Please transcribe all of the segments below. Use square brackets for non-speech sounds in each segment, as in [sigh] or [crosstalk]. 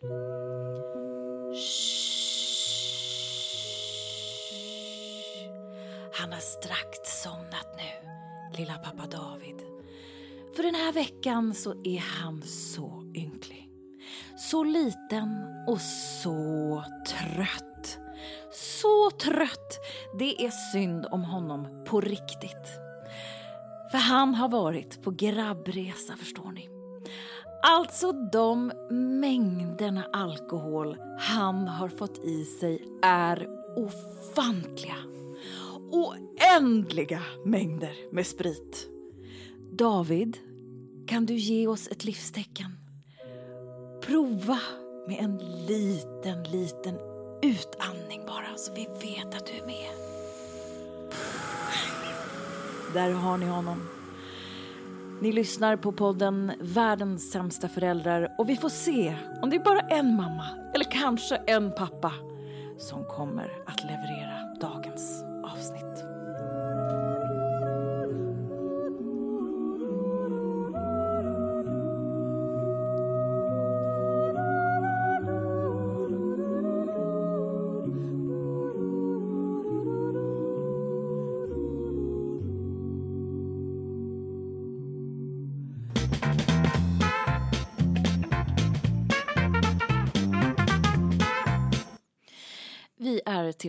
Han har strax somnat nu, lilla pappa David. För den här veckan så är han så ynklig. Så liten och så trött. Så trött! Det är synd om honom på riktigt. För han har varit på grabbresa, förstår ni. Alltså de mängderna alkohol han har fått i sig är ofantliga. Oändliga mängder med sprit. David, kan du ge oss ett livstecken? Prova med en liten, liten utandning bara så vi vet att du är med. Där har ni honom. Ni lyssnar på podden Världens sämsta föräldrar och vi får se om det är bara en mamma eller kanske en pappa som kommer att leverera dagens avsnitt.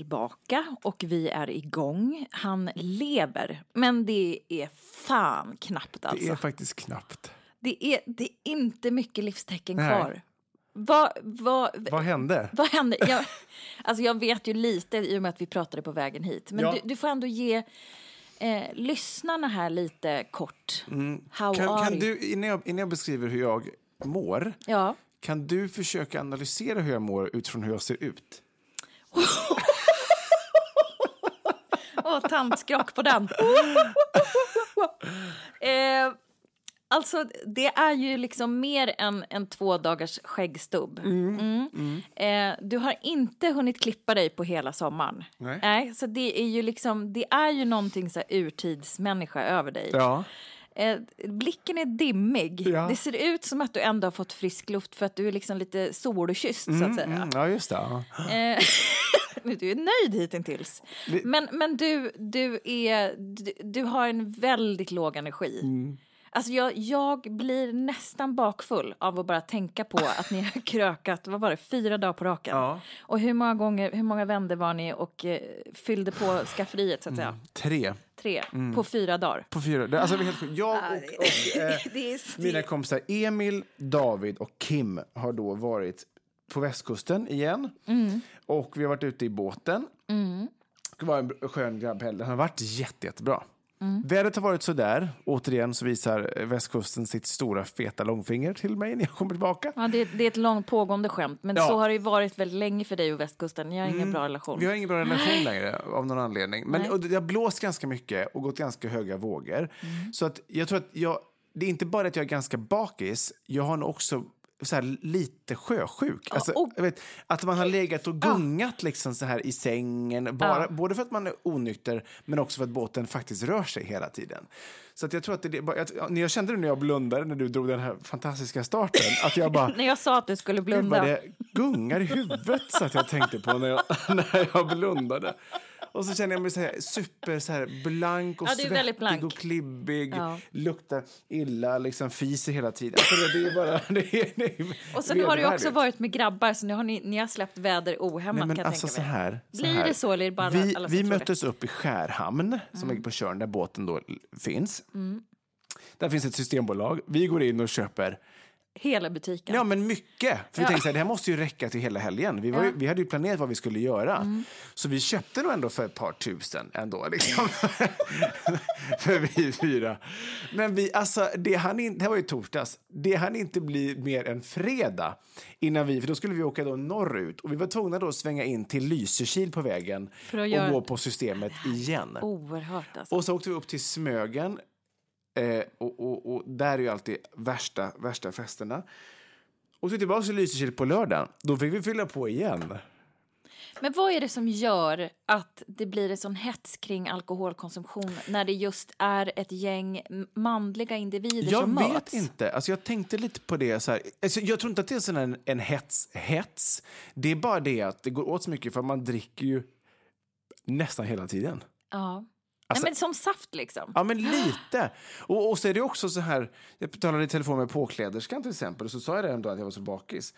Tillbaka och vi är igång. Han lever, men det är fan knappt alltså. Det är faktiskt knappt. Det är, det är inte mycket livstecken Nej. kvar. Vad, vad, Vad hände? vad hände? Jag, [laughs] alltså jag vet ju lite i och med att vi pratade på vägen hit. Men Ja. du, du får ändå ge eh, lyssnarna här lite kort. How Mm. Kan, are kan du, innan jag, innan jag beskriver hur jag mår, Ja. kan du försöka analysera hur jag mår utifrån hur jag ser ut? [laughs] [laughs] Åh, tandskrock på den. [laughs] eh, alltså, det är ju liksom mer än en två dagars skäggstubb. Mm. Eh, du har inte hunnit klippa dig på hela sommaren. Nej. så det är ju liksom, det är ju någonting så här urtidsmänniska över dig. Ja. Eh, blicken är dimmig. Ja. Det ser ut som att du ändå har fått frisk luft för att du är liksom lite solkysst så att säga. Mm, ja, just det. Ja. Eh, [laughs] [laughs] du är nöjd hittills. Men, men du, du, är, du, du har en väldigt låg energi. Mm. Alltså jag, jag blir nästan bakfull av att bara tänka på att ni har [laughs] krökat, vad var det, fyra dagar på raken. Ja. Och hur många gånger, hur många vändor var ni och eh, fyllde på skafferiet så att säga? Tre Tre, Mm. på fyra dagar. på fyra. Alltså, helt jag och, och [laughs] eh, mina kompisar Emil, David och Kim har då varit på västkusten igen. Mm. Och vi har varit ute i båten. Det var en skön grabbhelg. Den har varit jätte, jättebra. Mm. Vädret har varit sådär. Återigen så visar eh, västkusten sitt stora feta långfinger till mig när jag kommer tillbaka. Ja, det, det är ett långt pågående skämt, men Ja. så har det ju varit väldigt länge för dig och västkusten. Ni har ingen bra relation. Vi har ingen bra relation längre av någon anledning. Men Nej. och det har blåst ganska mycket och gått ganska höga vågor. Så att jag tror att jag, det är inte bara att jag är ganska bakis, jag har nog också så här, lite sjösjuk. Alltså, och- jag vet, att man har legat och gungat liksom så här i sängen, bara, Ja. både för att man är onykter men också för att båten faktiskt rör sig hela tiden. Så jag tror att det, jag, jag kände det när jag blundade när du drog den här fantastiska starten, att jag bara [laughs] När jag sa att du skulle blunda. det gungar i huvudet så att jag tänkte på när jag, [laughs] när jag blundade. Och så känner jag mig så här, super så här blank och Ja, svettig blank. och klibbig. Ja. Luktar illa, liksom fiser hela tiden. Så det, det är bara... [laughs] Det är, det är Och sen har du också varit med grabbar, så nu har ni, ni har släppt väder ohämmat Nej, kan alltså så tänka mig. här, så Blir här. det så eller det bara vi, alla vi Mm. möttes upp i Skärhamn, som ligger på Tjörn, där båten då finns. Mm. Där finns ett systembolag. Vi går in och köper? Hela butiken. Ja, men mycket. För vi Ja. tänkte så här, det här måste ju räcka till hela helgen. Vi, var ju, Ja. Mm. vi hade ju planerat vad vi skulle göra. Så vi köpte nog ändå för ett par tusen ändå. Liksom. [laughs] för vi fyra. Men vi, alltså, det, hann in, det här var ju torsdags. Det hann inte bli mer än fredag innan vi, för då skulle vi åka då norrut. Och vi var tvungna då att svänga in till Lysekil på vägen och göra- gå på systemet igen. Oerhört alltså. Och så åkte vi upp till Smögen. Eh, och, och, och där är ju alltid värsta, värsta festerna. Och så tillbaka till Lysekil på lördagen. Då fick vi fylla på igen. Men vad är det som gör att det blir en sån hets kring alkoholkonsumtion när det just är ett gäng manliga individer Jag som vet möts? inte. Alltså jag tänkte lite på det. Så här. Alltså jag tror inte att det är sån en, en hets, hets. Det är bara det att det går åt så mycket för man dricker ju nästan hela tiden. Ja. Alltså- Nej, men som saft liksom. Ja, men lite. Och, och så är det också så här, jag talade i telefon med påkläderskan till exempel och så sa jag det ändå att jag var så bakis.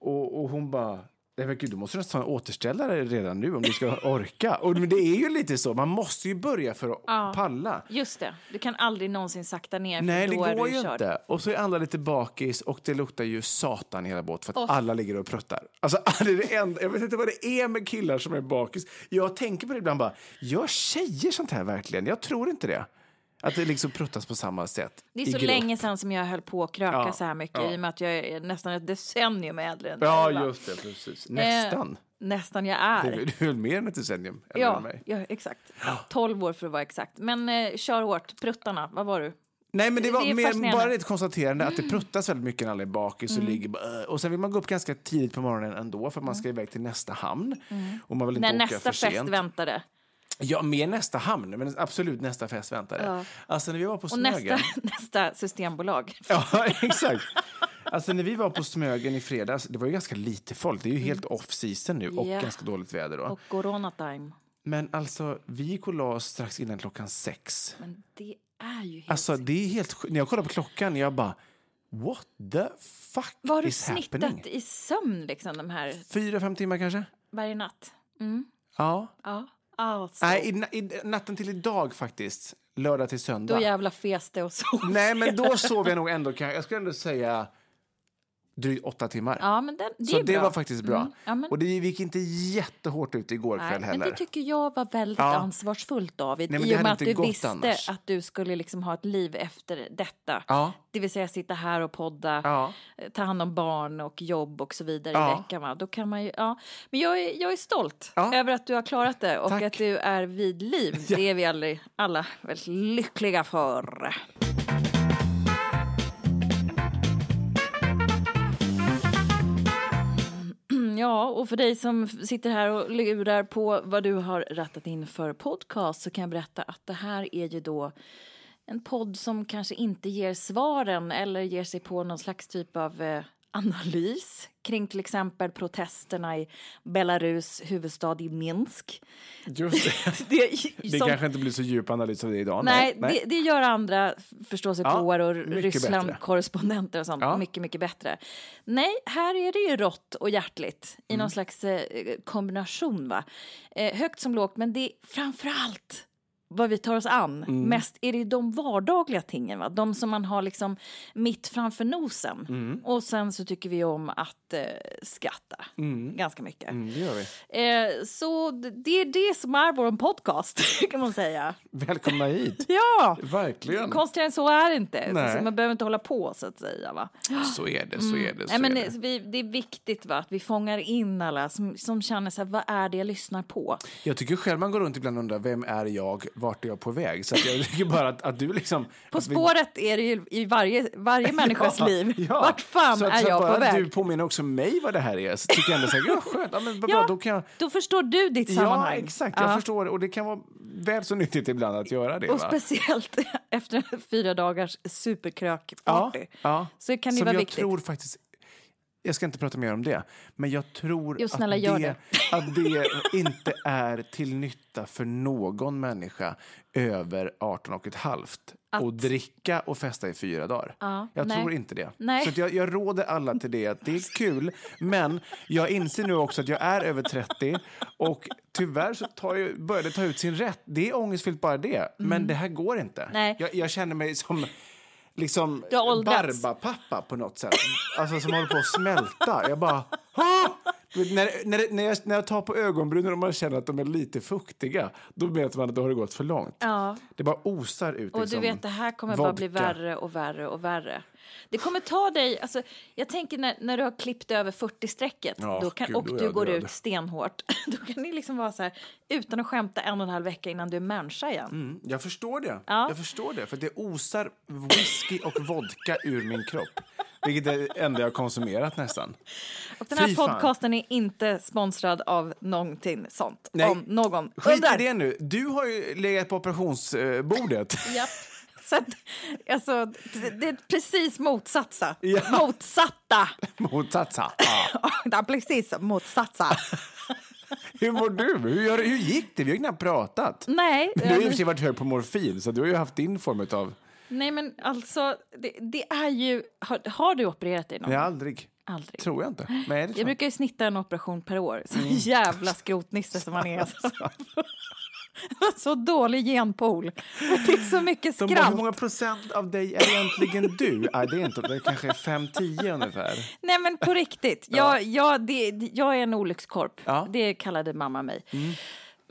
Och, och hon bara, nej men gud du måste nästan ha en återställare redan nu om du ska orka. Och det är ju lite så, man måste ju börja för att Ja. palla. Just det, du kan aldrig någonsin sakta ner Nej, det då går ju körd. inte. Och så är andra lite bakis och det luktar ju satan i hela båt för att Åh. alla ligger och pruttar. Alltså, [laughs] det är det enda, jag vet inte vad det är med killar som är bakis. Jag tänker på det ibland bara, gör tjejer sånt här verkligen? Jag tror inte det. Att det liksom pruttas på samma sätt. Det är så grupp. länge sedan som jag höll på att kröka Ja, så här mycket ja. i och med att jag är nästan ett decennium äldre än Ja, va? just det. Precis. Nästan. Eh, nästan jag är. Du, du är väl mer än ett decennium äldre Ja, än mig? ja, exakt. 12 år för att vara exakt. Men eh, kör hårt. Pruttarna, vad var du? Nej, men det Det var är mer. Mm. bara ett konstaterande att det pruttas väldigt mycket när alla är bakis och ligger bara, Och sen vill man gå upp ganska tidigt på morgonen ändå för att man ska iväg till nästa hamn. Och man vill inte Mm. När åka nästa för fest sent. väntade. Ja, med nästa hamn, men absolut nästa fest väntade. Ja. Alltså när vi var på Och Smögen. nästa, [laughs] nästa systembolag. Ja, [laughs] exakt. Alltså när vi var på Smögen i fredags, det var ju ganska lite folk. Det är ju helt off season nu och Ja. ganska dåligt väder då. Och corona time. Men alltså, vi gick och la oss strax innan klockan sex. Men det är ju helt... Alltså det är helt. När jag kollar på klockan, jag bara what the fuck Vad har du snittat happening? i sömn liksom de här Fyra, fem timmar kanske? varje natt? Ja. Ja. Alltså. Nej, i, i, natten till idag faktiskt. Lördag till söndag. Då jävla fes det och så. Nej, men då [laughs] sov jag nog ändå, jag skulle ändå säga drygt åtta timmar. Ja, men den, det Så det bra. var faktiskt bra. Mm. Ja, men, Och det gick inte jättehårt ut igår nej, kväll men heller. det tycker jag var väldigt Ja. ansvarsfullt, David. Nej, men I och med att du visste annars. att du skulle liksom ha ett liv efter detta. Ja. Det vill säga sitta här och podda, Ja. eh, ta hand om barn och jobb och så vidare Ja. i veckan. Va? Då kan man ju, ja. Men jag är, jag är stolt över att du har klarat det och Tack. att du är vid liv. Det är vi aldrig, alla väldigt lyckliga för. Ja, och för dig som sitter här och lurar på vad du har rattat in för podcast så kan jag berätta att det här är ju då en podd som kanske inte ger svaren eller ger sig på någon slags typ av eh, analys kring till exempel protesterna i Belarus huvudstad i Minsk. Just det. [laughs] Det, Det som- kanske inte blir så djup analys av det idag. Nej, Det, det gör andra förståsigpåare Ja, och Ryssland-korrespondenter och sånt Ja. mycket, mycket bättre. Nej, här är det ju rått och hjärtligt i Mm. någon slags eh, kombination. Va? Eh, högt som lågt, men det är framför allt vad vi tar oss an. Mm. Mest är det de vardagliga tingen, va? de som man har liksom mitt framför nosen. Mm. Och sen så tycker vi om att eh, skratta ganska mycket. Mm, det gör vi. Eh, så det det är det som är vår podcast, [laughs] kan man säga. Välkomna hit. [laughs] Ja! Verkligen. Konstigare än så är det inte. Nej. Så man behöver inte hålla på så att säga. Va? [gasps] Så är det, så är det. Så Nej, men är det. vi, det är viktigt va? att vi fångar in alla som, som känner så här, vad är det jag lyssnar på? Jag tycker själv man går runt ibland och undrar, vem är jag? Vart är jag på väg. Så jag tycker bara att, att du liksom... På att vi- spåret är det ju i varje, varje [laughs] människas Ja, liv. ja. Vart fan så att, är så jag bara på väg? du påminner också mig vad det här är. Så tycker jag ändå så här, ja, skönt, ja, men, bra, Ja, då kan jag... Då förstår du ditt Ja, sammanhang. exakt. Jag Ja. förstår. Och det kan vara väl så nyttigt ibland att göra det. Och va? speciellt [laughs] efter fyra dagars ja, superkrökparty. ja. Så kan det Som vara jag viktigt. tror faktiskt... Jag ska inte prata mer om det, men jag tror Jo, snälla, att, det, det. att det inte är till nytta för någon människa över 18 och ett halvt Att- att dricka och festa i fyra dagar. Ja, jag nej. tror inte det. Nej. Så jag, jag råder alla till det. Att det är kul, men jag inser nu också att jag är över 30 och tyvärr så tar jag, börjar det ta ut sin rätt. Det är ångestfyllt bara det, men det här går inte. Mm. Nej. Jag, jag känner mig som liksom. Barbapappa på något sätt. Alltså som håller på att smälta. Jag bara... "Ah!" Du När, när, när, jag, när jag tar på ögonbrynen och man känner att de är lite fuktiga, då vet man att då har det gått för långt. Ja. Det bara osar ut Och du liksom vet, det här kommer bara bli vodka. värre och värre och värre. Det kommer ta dig, alltså, jag tänker när, när du har klippt över 40-strecket Ja, kan, och du går död. ut stenhårt, [laughs] då kan ni liksom vara så här, utan att skämta en och en halv vecka innan du är människa igen. Mm, jag förstår det. Ja. Jag förstår det. För det osar whisky och vodka ur min kropp. Vilket är det enda jag har konsumerat nästan. Och den här Fy fan. podcasten är inte sponsrad av någonting sånt. Nej. Om någon Skit undrar. i det nu. Du har ju legat på operationsbordet. [laughs] Japp. Så att, alltså, det, är precis motsatsa. Ja. Motsatta. [laughs] Motsatsa. [laughs] Ja. Precis motsatsa. Hur mår du? Hur, hur gick det? Vi har ju knappt pratat. Nej, Du har ju i och för sig varit hög på morfin, så du har ju haft din form av... nej men alltså, det, det är ju... Har, har du opererat dig någon Nej, aldrig. Aldrig. Tror jag inte. Nej, det Jag tror brukar ju snitta en operation per år. Så Mm. [laughs] jävla skrotnisse som man är. [laughs] [laughs] så dålig genpool. Det är så mycket De bara, skratt. hur många procent av dig är egentligen du? Nej, det är inte. Det kanske är 5-10 ungefär. Nej men på riktigt, jag, jag, det, jag är en olyckskorp. Ja. Mm. Det kallade mamma mig.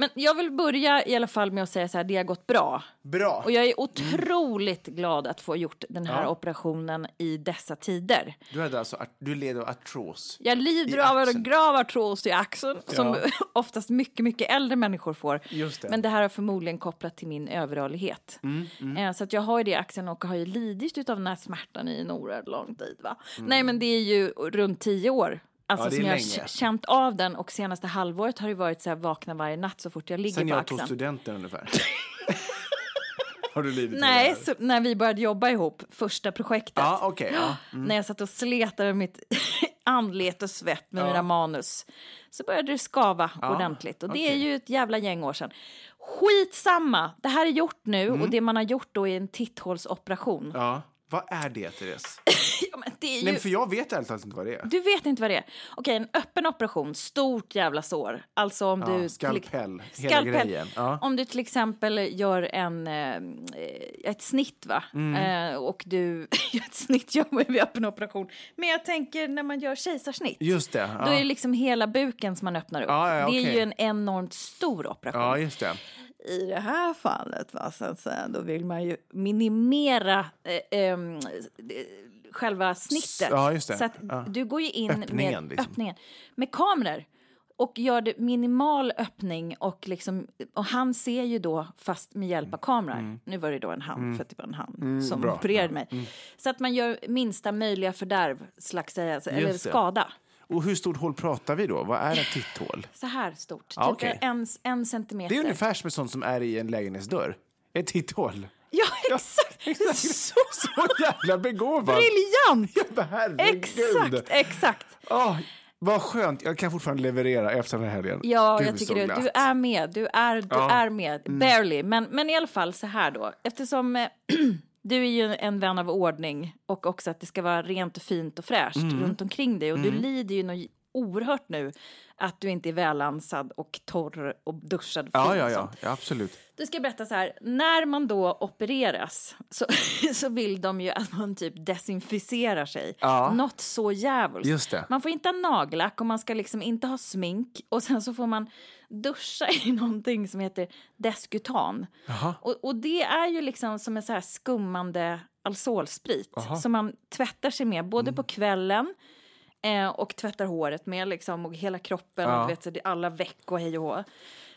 Men jag vill börja i alla fall med att säga så här, det har gått bra. Bra. Och jag är otroligt glad att få gjort den här Ja. operationen i dessa tider. Du, hade alltså, du led av artros. Jag lider av en grav artros i axeln som Ja. [laughs] oftast mycket, mycket äldre människor får. Just det. Men det här har förmodligen kopplat till min överrörlighet. Mm, Eh, Så att jag har ju det i axeln och har ju lidit av den här smärtan i en oerhört lång tid. Va? Mm. Nej, men det är ju runt tio år. Alltså Ja, är som jag har känt av den och senaste halvåret har det varit så här vakna varje natt så fort jag ligger Sen på jag tog axeln. studenten ungefär. [laughs] har du lidit Nej, så när vi började jobba ihop, första projektet. Ja, okej. ja. [gasps] När jag satt och sletade mitt [laughs] anlete och svett med Ja. mina manus så började det skava Ja, ordentligt. Och det är okej. ju ett jävla gäng år sedan. Skitsamma! Det här är gjort nu Mm. och det man har gjort då är en titthålsoperation. ja. Vad är det, Therese? [coughs] Ja, är ju... Nej, för jag vet ärligt talat inte vad det är. Du vet inte vad det är? Okej, en öppen operation, stort jävla sår. Alltså om Ja, du... skalpell, hela Skalpell. grejen. Ja. Om du till exempel gör en, eh, ett snitt, va? Mm. Eh, och du... [laughs] ett snitt [laughs] gör man vid öppen operation. Men jag tänker när man gör kejsarsnitt. Just det. Då är det Ja, liksom hela buken som man öppnar upp. Ja, ja, Det är okej. ju en enormt stor operation. ja just det. I det här fallet, va, så att säga, då vill man ju minimera eh, eh, själva snittet. Ja. Så att Ja. du går ju in Öppningen, med liksom. öppningen med kameror och gör det minimal öppning och liksom och han ser ju då fast med hjälp av kameran. Nu var det då en han för att det var en han som Mm. bra. opererade mig. Så att man gör minsta möjliga fördärv slags säga, eller Just det. skada. Och hur stort hål pratar vi då? Vad är ett titthål? Så här stort, Ja, typ okej. en, en centimeter. Det är ungefär som sånt som är i en lägenhetsdörr. Ett titthål. Ja, [laughs] [laughs] exakt! Så Så jävla begåvad! briljant! Ja. Exakt, exakt. Åh, vad skönt. Jag kan fortfarande leverera efter den här helgen. Ja, Gud, jag tycker glatt. Du är med. Du är, du Ja. Mm. är med. Barely. Men, men i alla fall så här då. Eftersom eh, [clears throat] du är ju en vän av ordning och också att det ska vara rent och fint och fräscht Mm. runt omkring dig. Och du lider ju något oerhört nu att du inte är välansad och torr och duschad Ja, ja, ja, ja, absolut. Du ska berätta så här, när man då opereras så, [laughs] så vill de ju att man typ desinficerar sig. Ja. Något så djävulskt. Man får inte ha nagellack och man ska liksom inte ha smink och sen så får man duscha [laughs] i någonting som heter Deskutan. Jaha. Och, och det är ju liksom som en så här skummande alkoholsprit som man tvättar sig med både Mm. på kvällen eh, och tvättar håret med liksom och hela kroppen Ja. och vet, så är alla veck och hej och hå.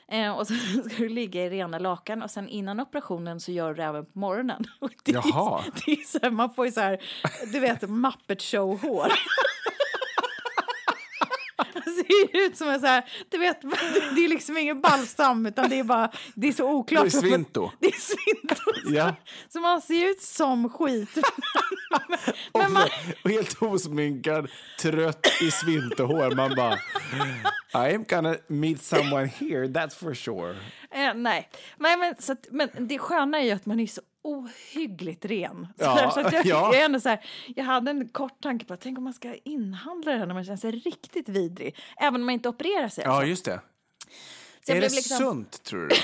Eh, och sen [laughs] ska du ligga i rena lakan och sen innan operationen så gör du det även på morgonen. [laughs] Och det är, Jaha. Det är så här, man får ju så här, du vet, Muppet Show-hår. [laughs] Ser ut som en så här, du vet, det är liksom ingen balsam utan det är bara, det är så oklart. Det är svinto. [laughs] Det är svinto. Ja. Så man ser ut som skit. Och, [laughs] Men man, och helt osminkad, trött i svinterhår. Man bara... I am gonna meet someone here, that's for sure. Eh, nej, nej men, så att, men det sköna är ju att man är så ohyggligt ren. [laughs] Ja, så jag, ja. jag, är ändå så här, jag hade en kort tanke på att tänk om man ska inhandla det här när man känner sig riktigt vidrig. Även om man inte opererar sig. Ja, alltså. just det. Så är det liksom- sunt, tror du?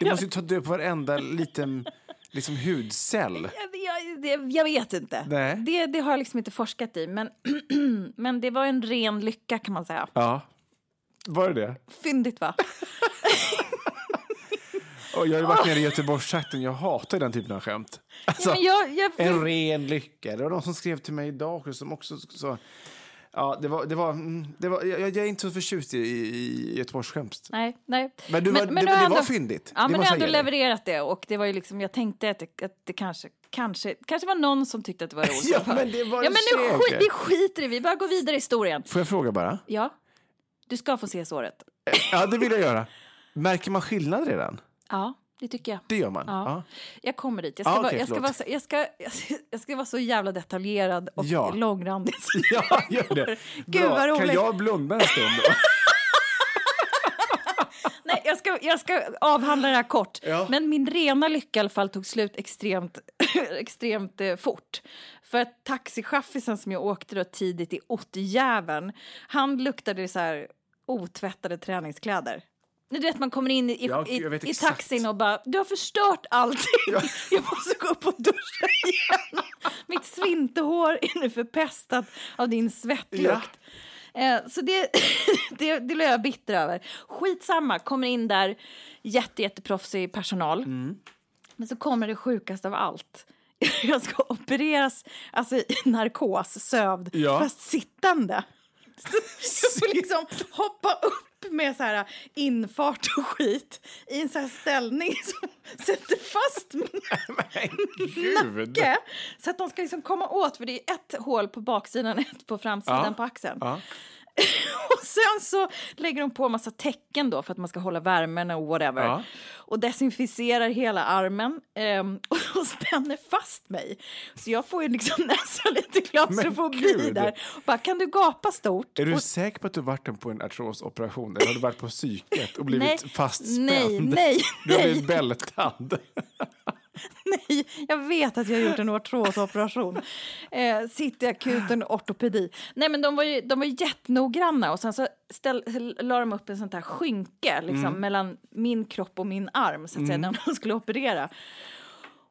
Det [laughs] måste ju ta död på varenda liten liksom, hudcell. [laughs] Jag, jag, jag vet inte. Nej. Det, det har jag liksom inte forskat i. Men, [clears throat] men det var en ren lycka kan man säga. Ja. Var det det? Fyndigt va? Och jag har varit nere i Göteborgstrakten, jag hatar den typen av skämt. Alltså, ja, men jag, jag, En ren lycka. Det var någon som skrev till mig idag som också så... Ja, det var... Det var, mm, det var jag, jag är inte så förtjust i, i Göteborgsskämt. Nej, nej. Men, du var, det, du har det ändå- var fyndigt. Ja, det men du har ändå levererat det och det var ju liksom, jag tänkte att det, att det kanske, kanske, kanske var någon som tyckte att det var [laughs] roligt. Ja, men det var ja, det men nu skit, vi skiter i det, vi bara går vidare i historien. Får jag fråga bara? Ja, du ska få se såret. Ja, det vill jag göra. Märker man skillnad redan? Ja, det tycker jag. Det gör man? Ja. Jag kommer dit. Jag ska, Ah, vara, okej, jag, ska förlåt. vara så, jag, ska, jag, [laughs] ska, jag ska vara så jävla detaljerad och Ja. långrandig. [laughs] Ja, gör det. Gud, Bra. vad roligt. Kan jag blunda en stund då? [laughs] Nej, jag ska, jag ska avhandla det här kort. Ja. Men min rena lycka i alla fall tog slut extremt, extremt eh, fort. För att taxichaffisen som jag åkte då tidigt i ottjäveln, han luktade så här otvättade träningskläder. Du vet man kommer in i, Ja, i, i taxin och bara du har förstört allting. [laughs] Jag måste gå upp och duscha igen. Mitt svinterhår är nu förpestat av din svettlukt. Eh, så det, [laughs] det, det blev jag bitter över. Skitsamma, kommer in där, jätte, jätteproffsig personal. Mm. Men så kommer det sjukaste av allt. [laughs] Jag ska opereras alltså, i narkos, sövd, Ja. fast sittande. Så jag får liksom hoppa upp med så här infart och skit i en så här ställning [laughs] som sätter fast [laughs] min nacke. Så att de ska liksom komma åt, för det är ett hål på baksidan [laughs] ett på framsidan Ja. på axeln. Ja. [laughs] Och sen så lägger de på en massa tecken då för att man ska hålla värmen och whatever. Ja. Och desinficerar hela armen ehm, [laughs] och spänner fast mig. Så jag får ju liksom [laughs] nästan lite klaustrofobi där. Och bara, kan du gapa stort? Är du och, säker på att du varit på en artrosoperation? Eller har du varit på psyket och blivit Nej, fastspänd? nej, nej, Du har blivit bältad. [laughs] Nej, jag vet att jag har gjort en artrosoperation. [laughs] Eh, i akuten ortopedi. Nej, men de var ju, de var jättenoggranna och sen så ställ, la de upp en sånt här skynke liksom, Mm. mellan min kropp och min arm så att säga, när de skulle operera.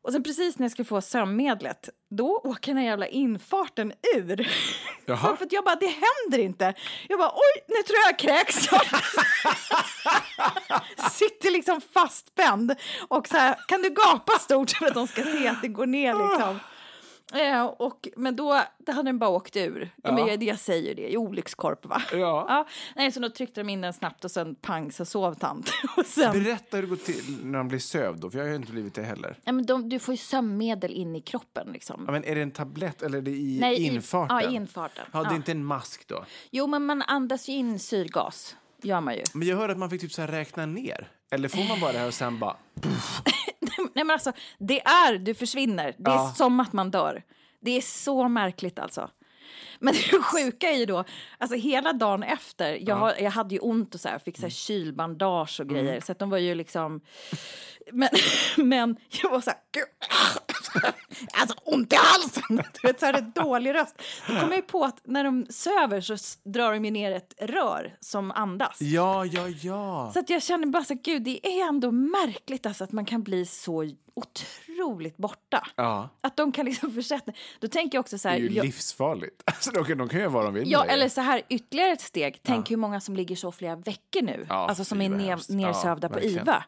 Och sen precis när jag skulle få sömnmedlet, då åker den jävla infarten ur. Jaha. [laughs] För att jag bara, det händer inte. Jag bara, oj, nu tror jag jag kräks. [laughs] Sitter liksom fastspänd och så här, kan du gapa stort [laughs] för att de ska se att det går ner liksom. Eh, och, men då, då hade den bara åkt ur. Ja. Men jag, jag säger det, i olyckskorp va? Ja. Ja, nej, så då tryckte de in den snabbt och sen pang så sov tant. [laughs] och sen, Berätta hur det går till när man blir sövd då, för jag har ju inte blivit det heller. ja, men de, du får ju sömnmedel in i kroppen liksom. Ja, men är det en tablett eller är det i Nej, i- infarten? ja, i infarten. Ja, det är Ja. inte en mask då. Jo, men man andas ju in syrgas. Gör man ju. Men jag hörde att man fick typ så här räkna ner. Eller får man bara det här och sen bara... [laughs] Nej men alltså, det är, du försvinner. Det är Ja. som att man dör. Det är så märkligt alltså. Men [laughs] det sjuka är ju då, alltså hela dagen efter, jag, har, jag hade ju ont och så här, fick så här kylbandage och grejer, så att de var ju liksom... Men, [laughs] men jag var så här... [laughs] Alltså ont i halsen! [laughs] Du vet, så här, dålig röst. Då kom jag ju på att när de söver så drar de ner ett rör som andas. Ja, ja, ja. Så att jag känner bara så här, gud det är ändå märkligt alltså att man kan bli så otroligt borta. Ja, Att de kan liksom [laughs] försätta... Då tänker jag också så det här... är ju jag, livsfarligt. [laughs] Alltså, de, kan, de kan göra vad de vill ja, det. eller så här, ytterligare ett steg. Tänk hur många som ligger så flera veckor nu. Ja, alltså som är ner, nersövda Ja, på. IVA.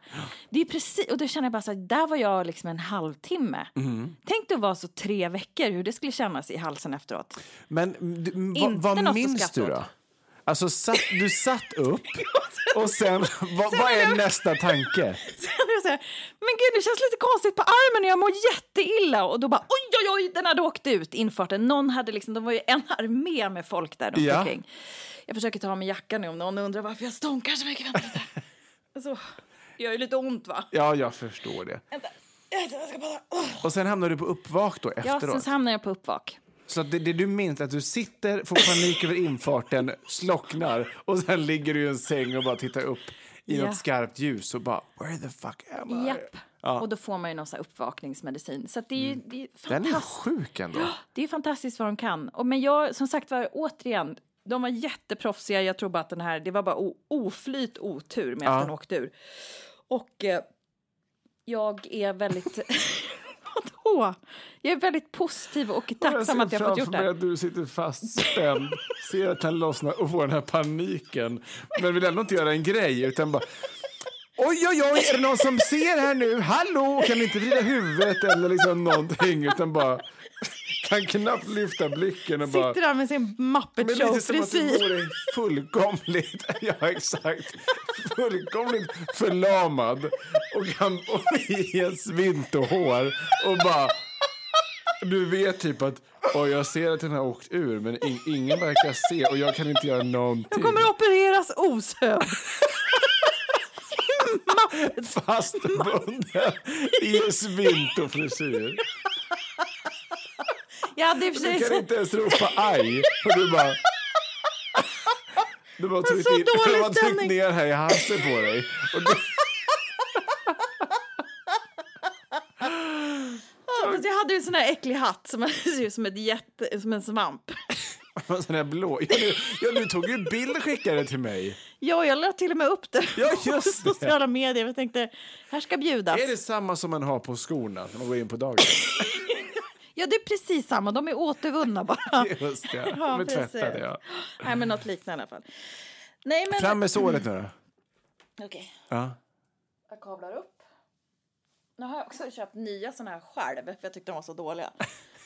Det är precis, och då känner jag bara så här, där var jag liksom en halvtimme. Mm. Tänk dig att vara så tre veckor, hur det skulle kännas i halsen efteråt. Men d- m- Inte vad, minns du då? åt. Alltså, satt, du satt upp [laughs] och sen, vad, vad är nästa tanke? [laughs] Sen jag säger, men gud det känns lite konstigt på armen och jag mår jätteilla. Och då bara oj oj oj, den hade åkt ut infarten. Någon hade liksom, de var ju en armé med folk där runt Ja. omkring. Jag försöker ta av mig jackan nu om någon undrar varför jag stånkar så mycket. Vänta lite. [laughs] Alltså, det gör ju lite ont va? Ja, jag förstår det. Vänta. Jag ska bara... Åh. Och sen hamnar du på uppvak då Ja, efteråt. sen så hamnar jag på uppvak. Så att det, det du minns att du sitter, får panik över infarten, slocknar och sen ligger du i en säng och bara tittar upp i Ja. något skarpt ljus och bara where the fuck am I? Japp. Och då får man ju någon här uppvakningsmedicin. Så att det är ju det är Den är fantastiskt. sjuk ändå. Det är fantastiskt vad de kan. Och, men jag, som sagt var, återigen, de var jätteproffsiga. Jag tror bara att den här, det var bara oflyt otur med att Ja. den åkte ur. Och eh, jag är väldigt... [laughs] Vadå? Jag är väldigt positiv och tacksam att jag har fått gjort det att du sitter fastspänd, ser att han lossnar och får den här paniken. Men vill ändå inte göra en grej utan bara Oj, oj, oj, är det någon som ser här nu? Hallå, kan inte vrida huvudet eller liksom någonting utan bara [laughs] kan knappt lyfta blicken och bara Sitter där med sin Muppet Show-frisyr. fullkomligt, [laughs] ja exakt, fullkomligt förlamad och, kan, och [laughs] en svint och hår och bara, du vet typ att och jag ser att den har åkt ur men in, ingen verkar se och jag kan inte göra någonting. Jag kommer att opereras osövd. Fastbunden i en svint hade i och för Du kan inte ens ropa aj och du bara du bara tryckt, så in, [laughs] du bara tryckt ner här i halsen på dig. Och du, Ja, jag hade ju en sån här äcklig hatt som ser ut som, ett jätte, som en svamp. [laughs] En sån här blå. Ja, du, ja, du tog ju bild och skickade till mig. Ja, jag la till och med upp det [laughs] Ja, på just det. sociala medier. Jag tänkte, här ska bjudas. Är det samma som man har på skorna när man går in på dagis? Ja, det är precis samma. De är återvunna bara. [laughs] Just det, de Ja, är precis. tvättade. Ja. Nej, men något liknande i alla fall. Nej, men... Fram med såret nu då. Okej, Ja. jag kavlar upp. Nu har jag också köpt nya såna här själv, för jag tyckte de var så dåliga.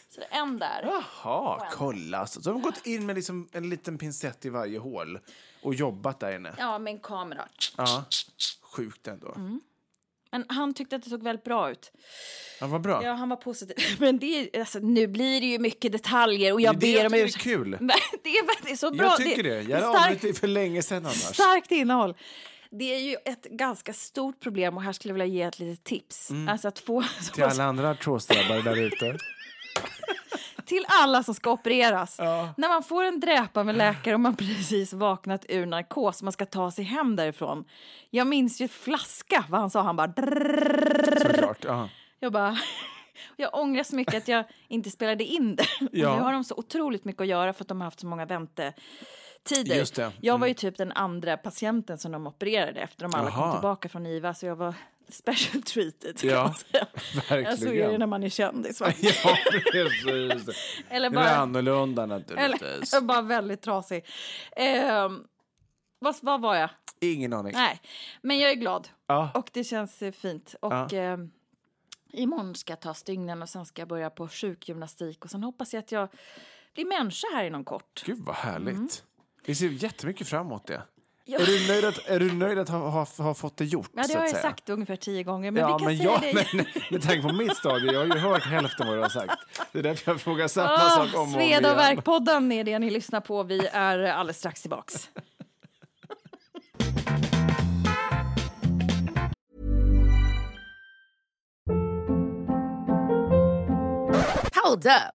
Så det är en där. Jaha, kolla. alltså. Så de har gått in med liksom en liten pincett i varje hål och jobbat där inne. Ja, med en kamera. Ja. Sjukt ändå. Mm. Men han tyckte att det såg väldigt bra ut. Ja, vad bra. Ja, han var positiv. [laughs] Men det är, alltså, nu blir det ju mycket detaljer och jag det är ber om det är ursäkt. kul. [laughs] Men Det är så bra. Jag tycker det. Jag hade avbrutit för länge sedan annars. Starkt innehåll. Det är ju ett ganska stort problem och här skulle jag vilja ge ett litet tips. Alltså att få Mm. [laughs] Till alla andra artrosdrabbade där ute. Till alla som ska opereras. När man får en dräpa med läkare och man [laughs] precis vaknat ur narkos man ska ta sig hem därifrån. Jag minns ju flaska, vad han sa, han bara Såklart. Ja. Jag bara... Jag ångrar så mycket att jag inte spelade in det. Ja. Nu har de så otroligt mycket att göra för att de har haft så många väntetider. Just det. Jag var ju typ den andra patienten som de opererade efter de alla kom Jaha. tillbaka från IVA. Så jag var special treated kan Ja, man säga. verkligen. Jag såg det när man är kändis. va? [laughs] Ja, precis. Eller Det är bara, annorlunda eller, naturligtvis. [laughs] jag var väldigt trasig. Ehm, vad, vad var jag? Ingen aning. Nej, men jag är glad. Ja. Och det känns eh, fint. Och Ja. eh, imorgon ska jag ta stygnen och sen ska jag börja på sjukgymnastik. Och sen hoppas jag att jag blir människa här inom kort. Gud vad härligt. Vi ser jättemycket fram emot det. Ja. Är du nöjd att, är du nöjd att ha, ha, ha fått det gjort? Ja, det har jag säga? sagt ungefär tio gånger. Men ja, vi kan men säga jag, det men, [laughs] med tanke på mitt stadie, jag har ju hört hälften vad du har sagt. Det är därför jag frågar samma Ah, sak om och om Sveda och igen. är det ni lyssnar på. Vi är alldeles strax tillbaks. Hold up.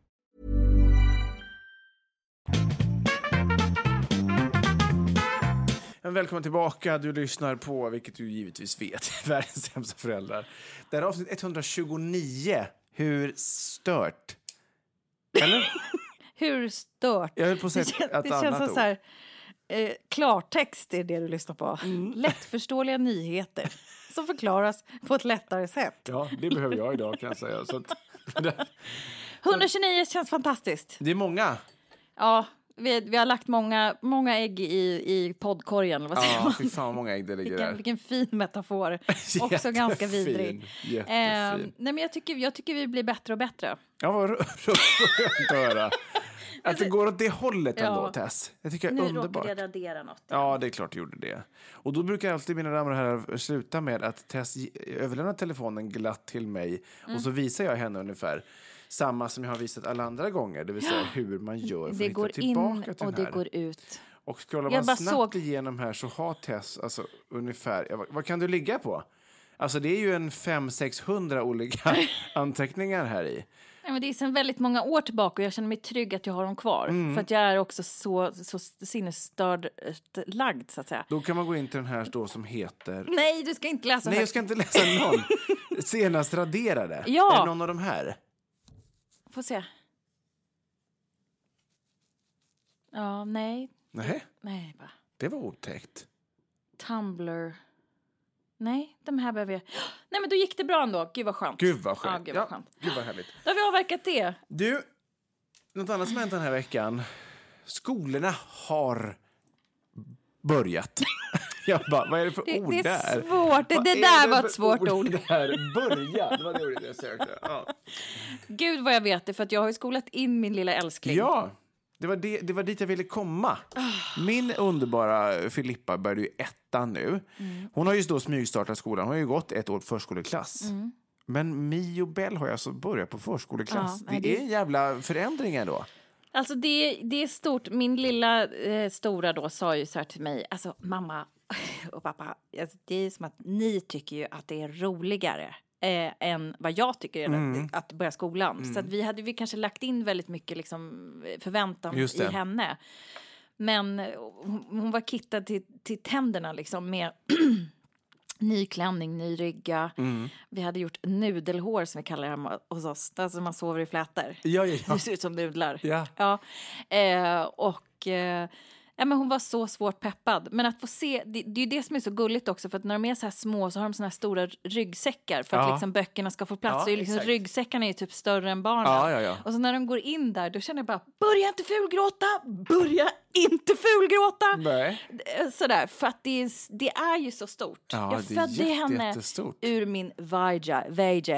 Välkommen tillbaka. Du lyssnar på, vilket du givetvis vet, [laughs] Världens sämsta föräldrar. Det här är avsnitt 129. Hur stört? Eller? [laughs] Hur stört? Jag höll på att säga det ett det känns annat som ord. så här, eh, klartext är det du lyssnar på. Mm. [laughs] Lättförståeliga nyheter som förklaras på ett lättare sätt. Ja, det behöver jag idag kan jag säga. Så att, 129 känns fantastiskt. det är många. Ja, vi, vi har lagt många, många ägg i, i poddkorgen. Vad säger Ja, fy fan vad många ägg det ligger Vilken, där. vilken fin metafor. [laughs] Också ganska vidrig. Eh, nej, men jag, tycker, jag tycker vi blir bättre och bättre. Ja, vad skönt [laughs] att höra. [laughs] Att det går åt det hållet ändå, Ja. Tess. Det tycker jag är Nu underbart. råkade jag radera något. Ja, det är klart du gjorde det. Och då brukar alltid mina damer och herrar sluta med att Tess överlämnar telefonen glatt till mig Mm. och så visar jag henne ungefär samma som jag har visat alla andra gånger, det vill säga hur man gör för Det att går hitta in tillbaka till och den det här. går ut. Och scrollar Jag man snabbt såg- igenom här så har Tess alltså ungefär, ja, vad, vad kan du ligga på? Alltså det är ju en 500-600 olika [laughs] anteckningar här i. Nej, men det är sedan väldigt många år tillbaka och jag känner mig trygg att jag har dem kvar. Mm. För att jag är också så, så sinnesstörd eh, lagd så att säga. Då kan man gå in till den här då som heter Nej, du ska inte läsa Nej, jag högt. ska inte läsa någon. [laughs] Senast raderade. Ja. Är det någon av de här? Får se. Ja, nej, Nej, nej bara. det var otäckt. Tumblr. Nej, de här behöver jag... Nej, men då gick det bra ändå. Gud vad skönt. Gud vad Ja, skönt. gud vad skönt. gud vad härligt. Då har vi avverkat det. Du, något annat som hänt den här veckan. Skolorna har börjat. [laughs] Jag bara, vad är det för Det- ord det är där? svårt. Det- det är där var ett svårt ord. Där? Börja, det var det ordet jag sökte. [laughs] Ja. Gud vad jag vet det, för att jag har ju skolat in min lilla älskling. Ja, det var, det, det var dit jag ville komma. Min underbara Filippa började ju ettan nu. Hon har ju då smygstartat skolan. Hon har ju gått ett år förskoleklass. Men Mio Bell har ju alltså börjat på förskoleklass. Ja, det, det- är en jävla förändring ändå. Alltså det, det är stort. Min lilla eh, stora då sa ju så här till mig, alltså mamma [laughs] och pappa, alltså, det är som att ni tycker ju att det är roligare eh, än vad jag tycker Mm. att börja skolan. Så att vi hade vi kanske lagt in väldigt mycket liksom, förväntan i henne. Men hon, hon var kittad till, till tänderna liksom med [clears throat] ny klänning, ny rygga. Mm. Vi hade gjort nudelhår som vi kallar det hemma hos oss. Alltså man sover i flätor. Ja, ja, ja. Det ser ut som nudlar. Ja. Ja. Eh, och eh, ja, men hon var så svårt peppad. Men att få se, det, det är det som är så gulligt också för att när de är så här små så har de såna här stora ryggsäckar för att Ja. liksom böckerna ska få plats. Ja, så liksom, ryggsäckarna är ju typ större än barnen. Ja. Och så när de går in där då känner jag bara börja inte fulgråta, börja inte fulgråta. Nej. Eh, Sådär, för att det är, det är ju så stort. Ja, jag det är födde jätte- henne jättestort. ur min Vija, VJ.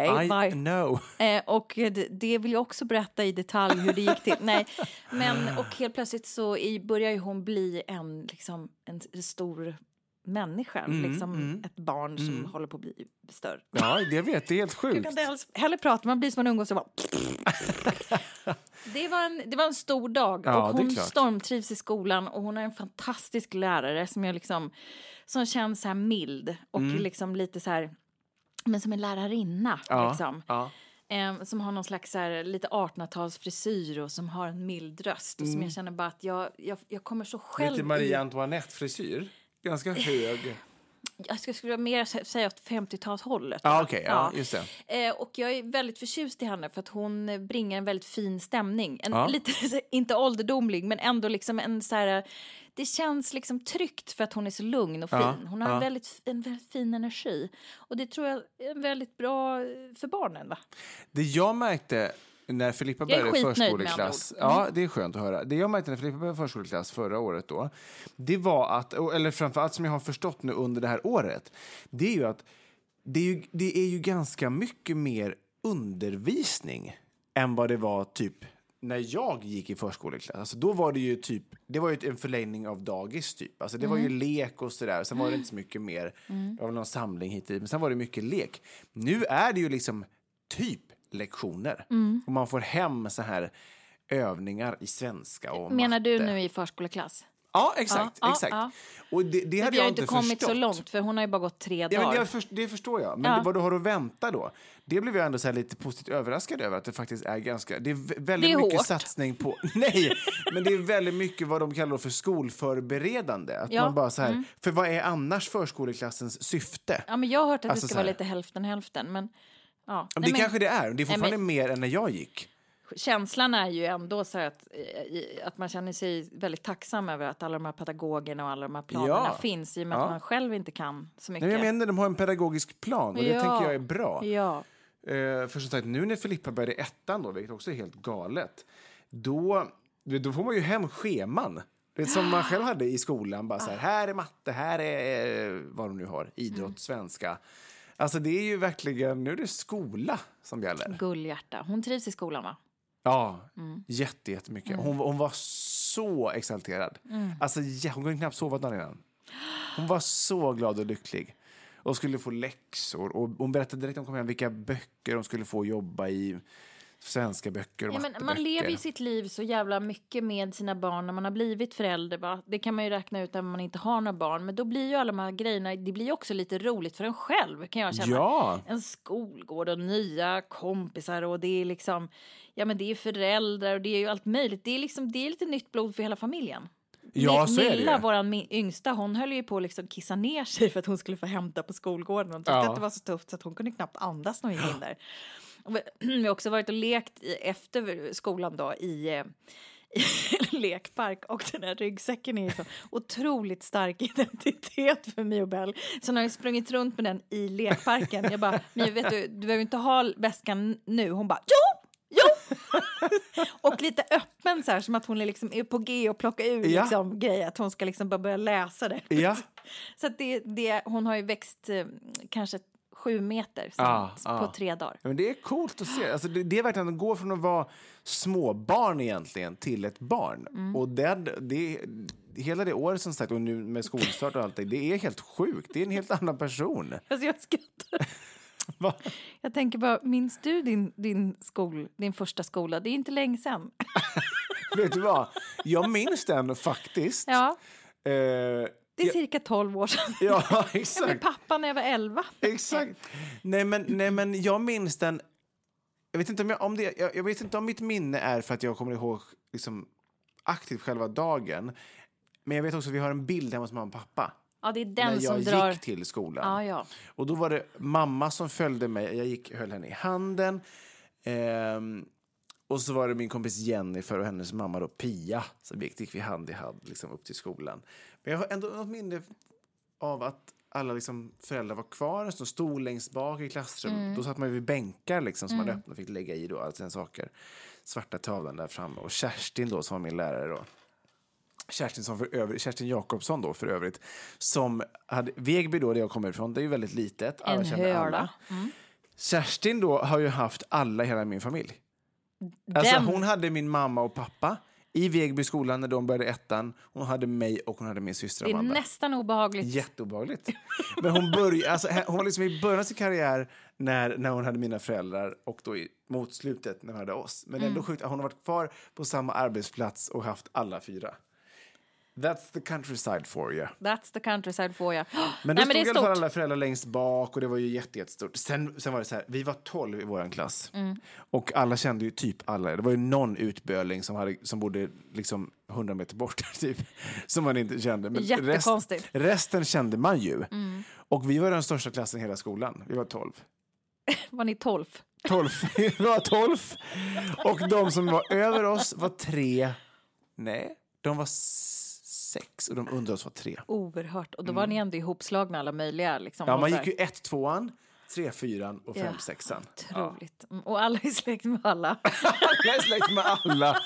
I know. Eh, och det, det vill jag också berätta i detalj hur det gick till. Nej, men och helt plötsligt så i, börjar ju hon bli en, liksom, en stor människa. Mm, liksom ett barn som håller på att bli större. Ja, det vet det är helt sjukt. kan inte alls heller prata, man blir som en unge och bara... [laughs] Det var, en, det var en stor dag Ja, och hon stormtrivs i skolan och hon är en fantastisk lärare som jag liksom som känns så här mild och liksom lite så här men som en lärarinna Mm. Ja, liksom. ja. Eh, som har någon slags så här, lite 1800-talsfrisyr och som har en mild röst. Och som jag känner bara att jag, jag, jag kommer så själv Mm. Lite. Marie Antoinette-frisyr. Ganska hög. Jag skulle, mer sä- säga åt 50-talshållet. Ja, va? okej. ja, just det. Eh, och jag är väldigt förtjust i henne för att hon bringar en väldigt fin stämning. En, Ja. Lite, [laughs] inte ålderdomlig, men ändå liksom en så här... det känns liksom tryggt för att hon är så lugn och fin. Ja, Hon har ja. en, väldigt, en väldigt fin energi. Och det tror jag är väldigt bra eh, för barnen va? Det jag märkte när Filippa började förskoleklass. ord. Mm. Ja, det är skönt att höra. Det jag märkte när Filippa började förskoleklass förra året då, det var att, eller framförallt som jag har förstått nu under det här året, det är ju att det är ju, det är ju ganska mycket mer undervisning än vad det var typ när jag gick i förskoleklass. Alltså då var det ju typ, det var ju en förlängning av dagis typ. Alltså det var ju lek och sådär. Sen var det inte så mycket mer, var väl någon samling hit och dit, men sen var det mycket lek. Nu är det ju liksom typ lektioner. Och man får hem så här övningar i svenska och Menar du matte. nu i förskoleklass? Ja, exakt. Ja, ja, exakt. ja. Och det, det hade vi har inte inte kommit så långt för hon har ju bara gått tre Ja, dagar. men jag först, det förstår jag. Men Ja. det, vad du har att vänta då, det blev jag ändå så lite positivt överraskad över. Att det faktiskt är ganska, det är vä- väldigt Det är mycket hårt. satsning på, [laughs] nej, men det är väldigt mycket vad de kallar för skolförberedande. Att Ja. Mm. man bara så här, För vad är annars förskoleklassens syfte? Ja, men jag har hört att Alltså det ska vara lite hälften hälften. Men, ja. det Nej, men kanske det är, det är fortfarande men- mer än när jag gick. Känslan är ju ändå så att, eh, att man känner sig väldigt tacksam över att alla de här pedagogerna och alla de här planerna Ja. finns i och med Ja. att man själv inte kan så mycket. Nej, jag menar, de har en pedagogisk plan och det Ja. tänker jag är bra. Ja. Eh, för som sagt, nu när Filippa började ettan, då, vilket också är helt galet, då, då får man ju hem scheman. Det som man själv hade i skolan. Bara så här, här är matte, här är eh, vad de nu har, idrott, Mm. svenska. Alltså det är ju verkligen, nu är det skola som gäller. Gullhjärta. Hon trivs i skolan va? Ja, Mm. jätte, jättemycket. Hon, hon var så exalterad. Mm. Alltså, hon kunde knappt sova dagen innan. Hon var så glad och lycklig. Och skulle få läxor. Och hon berättade direkt när hon kom hem vilka böcker de skulle få jobba i. Svenska böcker och Ja, men man lever ju sitt liv så jävla mycket med sina barn när man har blivit förälder. Va? Det kan man ju räkna ut även om man inte har några barn. Men då blir ju alla de här grejerna, det blir också lite roligt för en själv kan jag känna. Ja. En skolgård och nya kompisar och det är liksom, ja men det är föräldrar och det är ju allt möjligt. Det är liksom, det är lite nytt blod för hela familjen. Ja, så är det mi- yngsta, hon höll ju på att liksom kissa ner sig för att hon skulle få hämta på skolgården. Hon tyckte Ja. att det var så tufft så att hon kunde knappt andas när hon gick in där. [clears throat] Vi- har också varit och lekt i, efter skolan då i, eh, [laughs] lekpark och den här ryggsäcken är ju så otroligt stark [laughs] identitet för Mio Bell. Så har ju sprungit runt med den i lekparken. Jag bara, Mio vet du, du behöver inte ha väskan nu. Hon bara, jo! Jo! [laughs] och lite öppen så här som att hon är, liksom, är på G och plocka ur Ja. liksom, grejer. Att hon ska liksom bara börja läsa det. Ja. Så det, det, hon har ju växt eh, kanske sju meter sen, Ja, på tre dagar. Ja, Men det är coolt att se. Alltså det, det är verkligen att gå från att vara småbarn egentligen till ett barn. Mm. Och det, det, hela det året som sagt, och nu med skolstart och allt det, det är helt sjukt. Det är en helt annan person. Alltså jag skrattar. Va? Jag tänker bara, minns du din, din, skol, din första skola? Det är inte länge sedan. [laughs] Vet du vad? Jag minns den faktiskt. Ja, Eh, det är cirka 12 år sedan. ja, [laughs] Jag blev exakt. pappa när jag var 11. Exakt. Nej men, nej, men jag minns den... Jag vet, inte om jag, om det, jag, jag vet inte om mitt minne är för att jag kommer ihåg liksom, aktivt själva dagen. Men jag vet också att vi har en bild hemma hos mamma och pappa. Ja, det är när den jag som gick drar... till skolan. Ja, ja. Och då var det mamma som följde mig. Jag gick, höll henne i handen. Ehm, och så var det min kompis Jennifer och hennes mamma då, Pia. Så vi gick, gick vi hand i hand liksom, upp till skolan. Men jag har ändå något minne av att alla liksom, föräldrar var kvar. Så stod längst bak i klassrummet. Då satt man ju vid bänkar liksom, som man öppnade och fick lägga i då, all sina saker. Svarta tavlan där framme. Och Kerstin då, som var min lärare då. Kerstin, som för övrigt, Kerstin Jakobsson då för övrigt. Som hade, Vegby då, där jag kommer ifrån, det är ju väldigt litet. Alla En känner alla. höla. Kerstin då har ju haft alla i hela min familj. Alltså, hon hade min mamma och pappa i Vegby skolan när de började ettan. Hon hade mig och hon hade min syster Det är Amanda. nästan obehagligt. Jätteobehagligt. Men hon, började, alltså, hon var liksom i början av sin karriär när, när hon hade mina föräldrar och då i, mot slutet när hon hade oss. Men Mm. ändå sjukt, hon har varit kvar på samma arbetsplats och haft alla fyra. That's the countryside for you. That's the countryside for you. [gasps] Men då Nej, men stod det i är alla fall stort. alla föräldrar längst bak och det var ju jätte, jättestort. Sen, sen var det så här, vi var 12 i vår klass. Mm. Och alla kände ju typ alla. Det var ju någon utböling som, hade, som bodde liksom 100 meter bort [laughs] typ. Som man inte kände. Men. Rest, resten kände man ju. Och vi var den största klassen i hela skolan. Vi var 12. [laughs] Var ni 12? 12. [laughs] vi var 12. Och de som var över oss var tre. Nej, de var sex och de under oss var tre. Oerhört. Och då var ni ändå ihopslagna alla möjliga. Liksom, Mm. Ja, man gick ju ett, tvåan, tre, fyran och fem, Ja, sexan. Ja. Otroligt. Mm, Och alla är släkt med alla. [laughs] Alla är släkt med alla.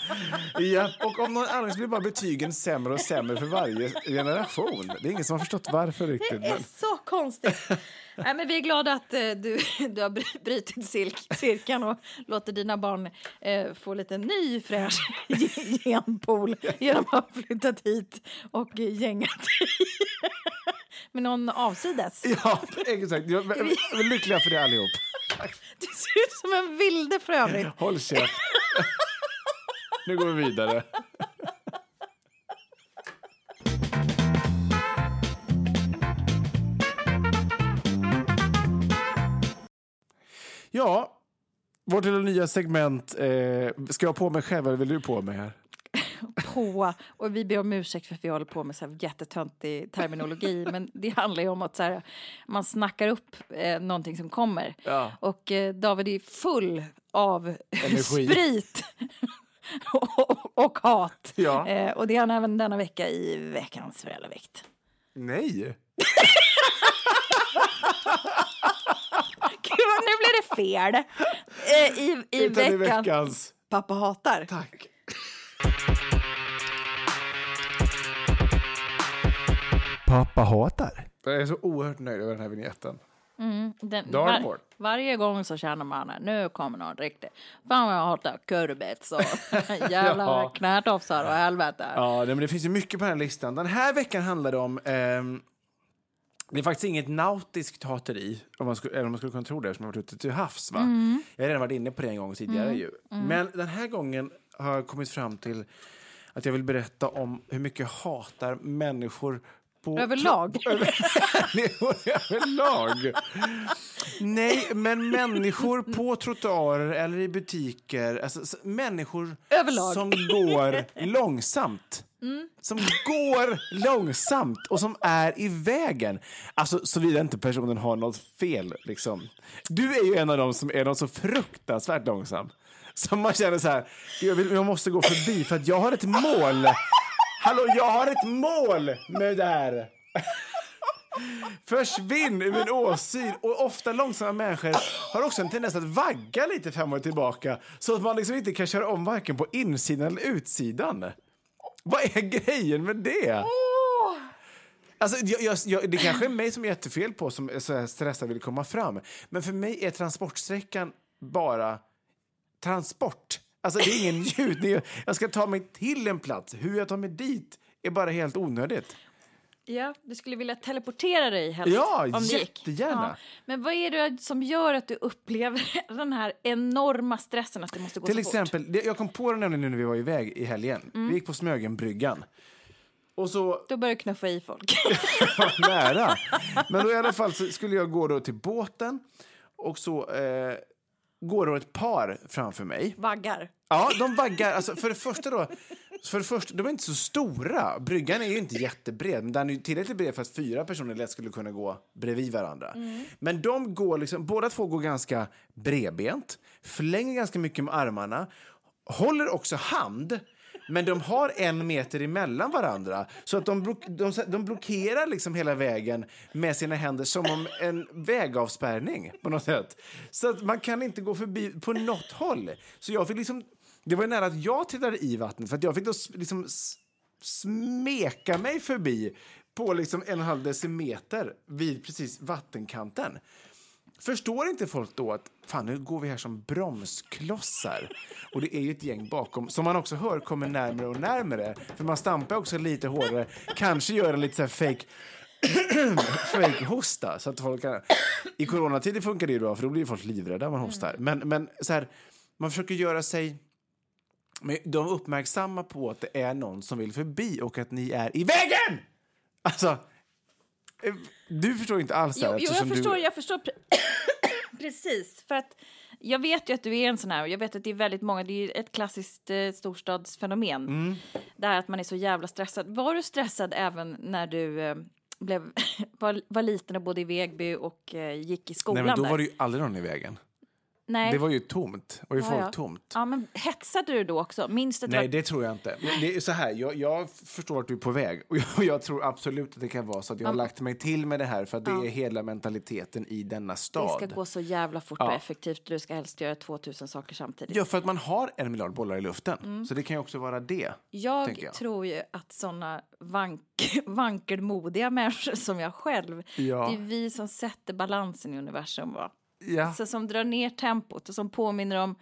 Ja, och om någon annan blir bara betygen sämre och sämre för varje generation. Det är ingen som har förstått varför riktigt. Det är Men... så konstigt. Nej, men vi är glada att eh, du, [laughs] du har brutit cirk, cirkeln och låter dina barn eh, få lite ny fräsch [laughs] genpool genom att ha flyttat hit och eh, gängat dig med någon avsides. Ja, exakt. Jag är lyckliga för det allihop. Du ser ut som en vilde för övrigt. Håll käft. Nu går vi vidare. Ja, vårt lilla nya segment. Eh, ska jag på mig själv eller vill du på mig här? På. Och vi ber om ursäkt för att vi håller på med så här jättetöntig terminologi. [laughs] men det handlar ju om att så här, man snackar upp eh, någonting som kommer. Ja. Och eh, David är full av [laughs] sprit och, [laughs] och hat. Ja. Eh, och det är han även denna vecka i veckans föräldravikt. Nej. Gud, nu blir det fel. Eh, I i Utan i veckan. veckans. Pappa hatar. Tack. Pappa hatar. Jag är så oerhört nöjd över den här vignetten. Den, Dartmoor. varje gång så känner man att nu kommer någon riktigt. Fan vad jag hatar kurbits och [laughs] [laughs] jävla Ja. knätofsar och helvete. Ja, men det finns ju mycket på den här listan. Den här veckan handlar det om... ehm, det är faktiskt inget nautiskt hateri, om man skulle, även om man skulle kunna tro det eftersom jag har varit ute till havs. Va? Jag har redan varit inne på det en gång tidigare. Ju. Men den här gången har jag kommit fram till att jag vill berätta om hur mycket jag hatar människor på... Överlag. [laughs] Överlag. Nej, men människor på trottoarer eller i butiker. Alltså, människor Överlag. som går långsamt. Som går långsamt och som är i vägen. Alltså, såvida inte personen har något fel. Liksom. Du är ju en av dem som är något så fruktansvärt långsam. Som man känner så här, jag, vill, jag måste gå förbi för att jag har ett mål. Hallå, jag har ett mål med det här. Försvinn ur min åsyn. Och ofta långsamma människor har också en tendens att vagga lite fram och tillbaka så att man liksom inte kan köra om varken på insidan eller utsidan. Vad är grejen med det? Alltså, jag, jag, jag, det kanske är mig som är jättefel på som är så här stressad vill komma fram. Men för mig är transportsträckan bara transport. Alltså det är ingen [laughs] njutning. Jag ska ta mig till en plats. Hur jag tar mig dit är bara helt onödigt. Ja, du skulle vilja teleportera dig helst? Ja, om det jättegärna. Men vad är det som gör att du upplever [laughs] den här enorma stressen att det måste gå Till så fort? exempel, det- jag kom på det nämligen nu när vi var iväg i helgen. Vi gick på Smögenbryggan. Och så Då börjar du knuffa i folk. [laughs] nära. Men då i alla fall så skulle jag gå då till båten och så eh, går då ett par framför mig. Vaggar. Ja, de vaggar. Alltså, för det första då, för det första, de är inte så stora. Bryggan är ju inte jättebred, men den är tillräckligt bred för att fyra personer lätt skulle kunna gå bredvid varandra. Men de går liksom, båda två går ganska bredbent, flänger ganska mycket med armarna, håller också hand, men de har en meter emellan varandra. Så att de, block, de, de blockerar liksom hela vägen med sina händer som om en vägavspärrning på något sätt. Så att man kan inte gå förbi på något håll. Så jag fick liksom, det var nära att jag trillade i vattnet för att jag fick då liksom smeka mig förbi på liksom en en halv decimeter vid precis vattenkanten. Förstår inte folk då att fan, nu går vi här som bromsklossar? Och det är ju ett gäng bakom som man också hör kommer närmare och närmare. För man stampar också lite hårdare, kanske gör en lite så här fake [clears throat] fake hosta så att folk kan... I coronatider funkar det ju bra för då blir folk livrädda man hostar. Men, men så här, man försöker göra sig men de uppmärksamma på att det är någon som vill förbi och att ni är i vägen! Alltså, du förstår inte alls det Jo, här jo jag eftersom förstår, du... jag förstår pre- [coughs] precis. För att jag vet ju att du är en sån här, och jag vet att det är väldigt många, det är ett klassiskt eh, storstadsfenomen. Mm. Det här att man är så jävla stressad. Var du stressad även när du eh, blev, [laughs] var, var liten och bodde i Vegby och eh, gick i skolan Nej, men då där? var det ju aldrig någon i vägen. Nej. Det var ju tomt. Det var ju Ja, ja. folktomt. Ja, men hetsade du då också? Minns det Nej, var... det tror jag inte. Det är så här, jag, jag förstår att du är på väg. Och [laughs] jag, och jag tror absolut att det kan vara så att jag har lagt mig till med det här för att det är hela mentaliteten i denna Det stad. ska gå så jävla fort och effektivt och du ska helst göra 2000 saker samtidigt. Ja, för att man har en miljard bollar i luften. Så det kan ju också vara det. Mm. Jag, jag. tror ju att såna vank, [laughs] vankelmodiga människor som jag själv, Ja. det är vi som sätter balansen i universum. Va? Ja. Så som drar ner tempot och som påminner om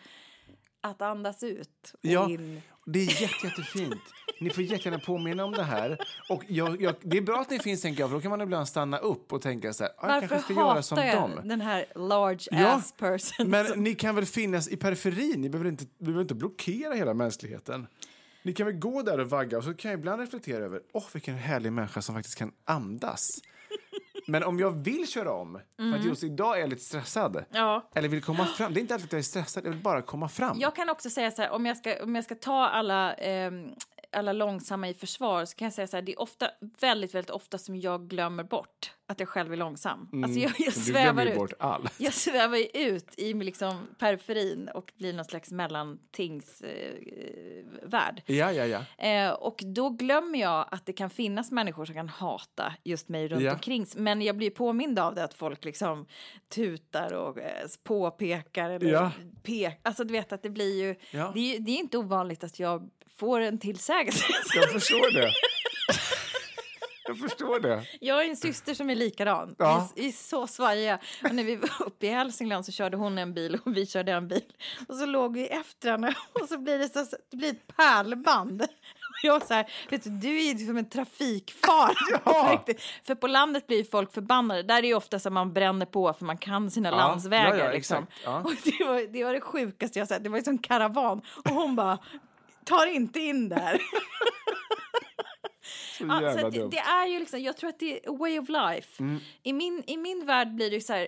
att andas ut och Ja, in. det är jätte, jättefint. Ni får jättegärna påminna om det här. Och jag, jag, det är bra att ni finns, tänker jag, för då kan man ibland stanna upp och tänka så här, ah, jag kanske Varför ska göra som jag dem. den här large Ja, ass person? Men som- ni kan väl finnas i periferin? Ni behöver, inte, ni behöver inte blockera hela mänskligheten. Ni kan väl gå där och vagga och så kan jag ibland reflektera över, åh vilken härlig människa som faktiskt kan andas. Men om jag vill köra om, för att just idag är jag lite stressad, Mm. Ja. eller vill komma fram, det är inte alltid att jag är stressad, jag vill bara komma fram. Jag kan också säga så här, om jag ska, om jag ska ta alla, ehm, alla långsamma i försvar så kan jag säga så här, det är ofta, väldigt, väldigt ofta som jag glömmer bort att jag själv är långsam. Alltså jag, jag Mm. Du svävar ut. bort allt. Jag svävar ju ut i liksom periferin och blir någon slags mellantingsvärld. Eh. Ja, ja, ja. Eh, och då glömmer jag att det kan finnas människor som kan hata just mig runt Ja. omkring. Men jag blir påmind av det att folk liksom tutar och eh, påpekar eller Ja. pek. Alltså du vet att det blir ju, Ja. det, är, det är inte ovanligt att jag får en tillsägelse. Jag förstår det. Jag förstår det. Jag har en syster som är likadan. Ja. Vi, är- så svajiga. Och när vi var uppe i Hälsingland så körde hon en bil och vi körde en bil. Och så låg vi efter henne och så blir det, så, det blir ett pärlband. Och jag så här, vet du, du är ju som en trafikfara. Ja. För på landet blir folk förbannade. Där är det ofta så att man bränner på för man kan sina Ja, landsvägar. ja, liksom. Och det var, det var det sjukaste jag sett. Det var ju som karavan. Och hon bara, tar inte in där. [laughs] Så Ja, jävla så att det, dumt. det är ju liksom, jag tror att det är way of life. Mm. I, min, I min värld blir det så här,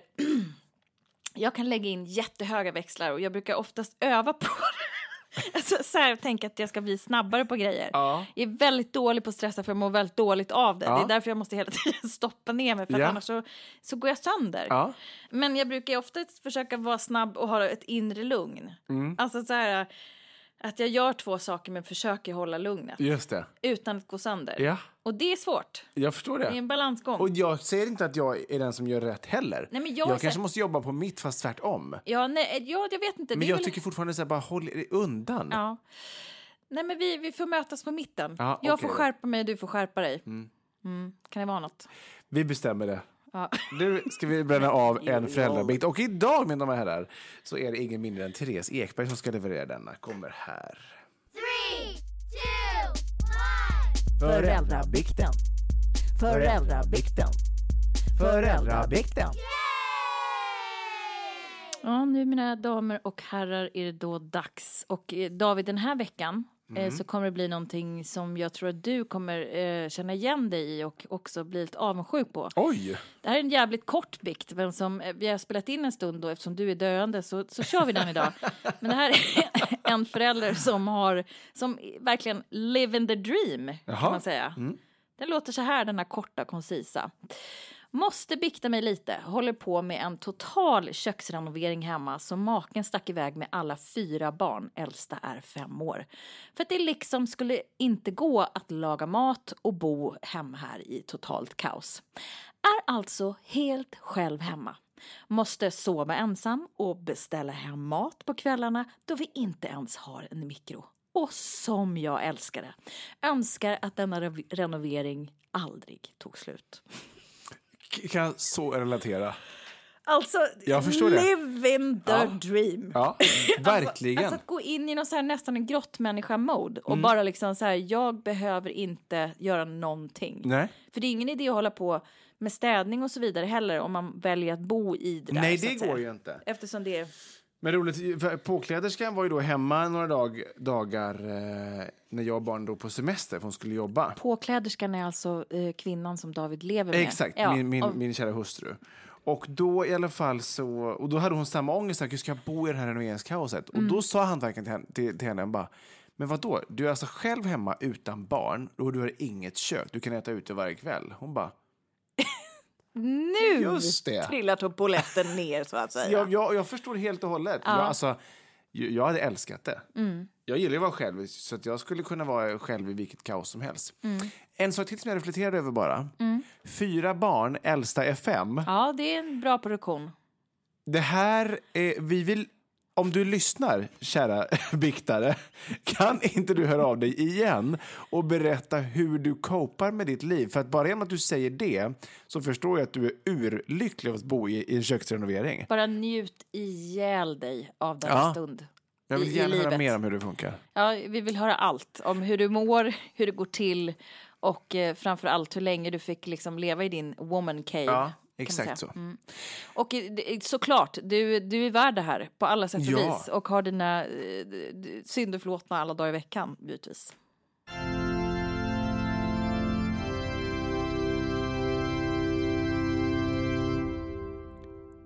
[clears throat] jag kan lägga in jättehöga växlar och jag brukar oftast öva på det. [laughs] Alltså, så här, tänka att jag ska bli snabbare på grejer. Ja. Jag är väldigt dålig på att stressa för jag mår väldigt dåligt av det. Ja. Det är därför jag måste hela tiden [laughs] stoppa ner mig för Ja. annars så, så går jag sönder. Ja. Men jag brukar ofta försöka vara snabb och ha ett inre lugn. Mm. Alltså så här, att jag gör två saker men försöker hålla lugnet Just det. utan att gå sönder. Ja. Och det är svårt. Jag förstår Det är det. en balansgång. Och jag säger inte att jag är den som gör rätt heller. Nej, men jag jag är kanske måste jobba på mitt fast tvärtom. Ja, nej, ja, jag vet inte. Men det är jag väl... tycker fortfarande så här, bara håll er undan. Ja. Nej, men vi, vi får mötas på mitten. Ja, jag okej får skärpa mig, du får skärpa dig. Mm. Kan det vara något? Vi bestämmer det. Ja. Nu ska vi bränna av [laughs] en föräldrabikt. Och idag, mina damer och herrar, så är det ingen mindre än Therese Ekberg som ska leverera denna. Kommer här. Three, two, one. Föräldrabikten. Föräldrabikten. Föräldrabikten. Ja, nu mina damer och herrar är det då dags. Och eh, David, den här veckan eh, så kommer det bli någonting som jag tror att du kommer eh, känna igen dig i och också bli lite avundsjuk på. Oj! Det här är en jävligt kort bikt, men som eh, vi har spelat in en stund då eftersom du är döende så, så kör vi den idag. [laughs] Men det här är [laughs] en förälder som har, som verkligen live in the dream Jaha. kan man säga. Den låter så här, den här korta koncisa. Måste bikta mig lite, håller på med en total köksrenovering hemma så maken stack iväg med alla fyra barn, äldsta är fem år. För att det liksom skulle inte gå att laga mat och bo hemma här i totalt kaos. Är alltså helt själv hemma. Måste sova ensam och beställa hem mat på kvällarna då vi inte ens har en mikro. Och som jag älskar det. Önskar att denna renovering aldrig tog slut. Kan så relatera. Alltså, Jag förstår det. live in the Ja. dream. Ja, [laughs] verkligen. Alltså att gå in i någon så här, nästan en grottmänniska-mode Mm. och bara liksom så här, jag behöver inte göra någonting. Nej. För det är ingen idé att hålla på med städning och så vidare heller om man väljer att bo i det där. Nej, det går ju inte. Eftersom det är... Men roligt, påkläderskan var ju då hemma några dag, dagar eh, när jag och barnen drog på semester för hon skulle jobba. Påkläderskan är alltså eh, kvinnan som David lever med. Exakt, Ja, min, min, och- min kära hustru. Och då i alla fall så, och då hade hon samma ångest, att ska jag bo i det här renoveringskaoset? Och Mm. då sa hantverkaren till henne, till, till henne bara, men vad då? Du är alltså själv hemma utan barn och du har inget kök, du kan äta ute varje kväll. Hon bara, Nu Just det. trillar polletten ner så att säga. [laughs] Jag, jag, jag förstår helt och hållet. Jag, alltså, jag, hade älskat det. Mm. Jag gillar att vara själv, så att jag skulle kunna vara själv i vilket kaos som helst. Mm. En sak till som jag reflekterade över bara. Fyra barn, äldsta är fem. Ja, det är en bra produktion. Det här, är, vi vill, om du lyssnar, kära [laughs] biktare, kan inte du höra av dig igen och berätta hur du copar med ditt liv? För att bara genom att du säger det så förstår jag att du är urlycklig av att bo i, i en köksrenovering. Bara njut ihjäl dig av denna Ja. stund. Jag vill i- i gärna höra mer om hur det funkar. Ja, vi vill höra allt om hur du mår, hur det går till och eh, framför allt hur länge du fick liksom leva i din woman cave. Ja, exakt så. Mm. Och såklart, du, du är värd det här på alla sätt och Ja. vis och har dina eh, synder förlåtna alla dagar i veckan, givetvis.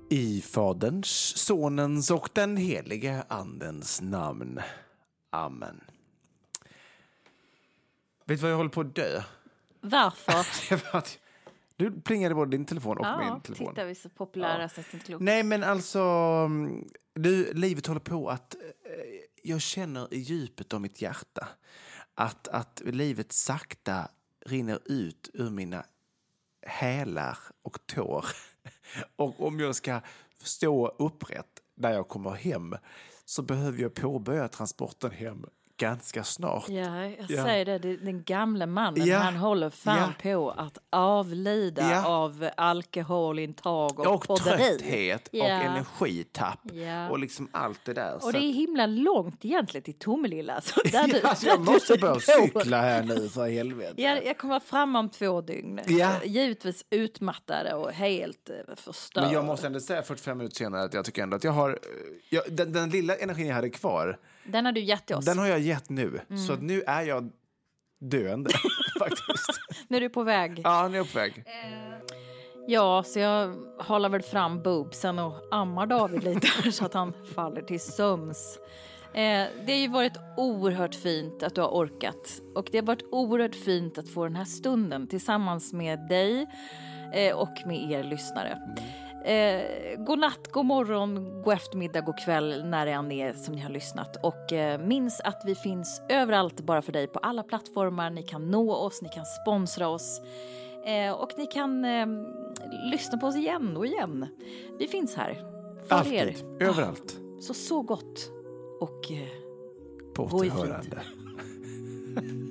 I Faderns, Sonens och den helige Andens namn. Amen. Vet du vad jag håller på att dö? Varför? [laughs] Du plingade både din telefon och ja, min telefon. titta vi är så populära så att inte. Nej, men alltså... mm, Du, livet håller på att... eh, Jag känner i djupet av mitt hjärta att, att livet sakta rinner ut ur mina hälar och tår. [laughs] Och om jag ska stå upprätt när jag kommer hem så behöver jag påbörja transporten hem ganska snart. Ja, jag Ja. säger det, den gamle mannen, Ja. han håller fan Ja. på att avlida Ja. av alkoholintag och, Och podderi. trötthet och Ja. energitapp Ja. och liksom allt det där. Och det är himla långt egentligen till Tomelilla. Så [laughs] där du, Ja, alltså, där jag måste du börja cykla här nu för helvete. Jag, jag kommer fram om två dygn. Ja. Givetvis utmattade och helt eh, förstörd. Men jag måste ändå säga 45 minuter senare att jag tycker ändå att jag har... eh, Jag, den, den lilla energin jag hade kvar, Den har du gett till oss. den har jag gett nu. Mm. Så nu är jag döende, [laughs] faktiskt. Nu är du på väg. Ja, nu är jag på väg. Ja, så jag håller väl fram boobsen och ammar David lite så att han faller till sömns. Eh, det har ju varit oerhört fint att du har orkat och det har varit oerhört fint att få den här stunden tillsammans med dig eh, och med er lyssnare. Eh, god natt, god morgon, god eftermiddag, god kväll när det än är som ni har lyssnat. Och eh, minns att vi finns överallt bara för dig på alla plattformar. Ni kan nå oss, ni kan sponsra oss. Eh, och ni kan eh, lyssna på oss igen och igen. Vi finns här. För er. Alltid, överallt. Så så gott. Och eh, På återhörande. [laughs]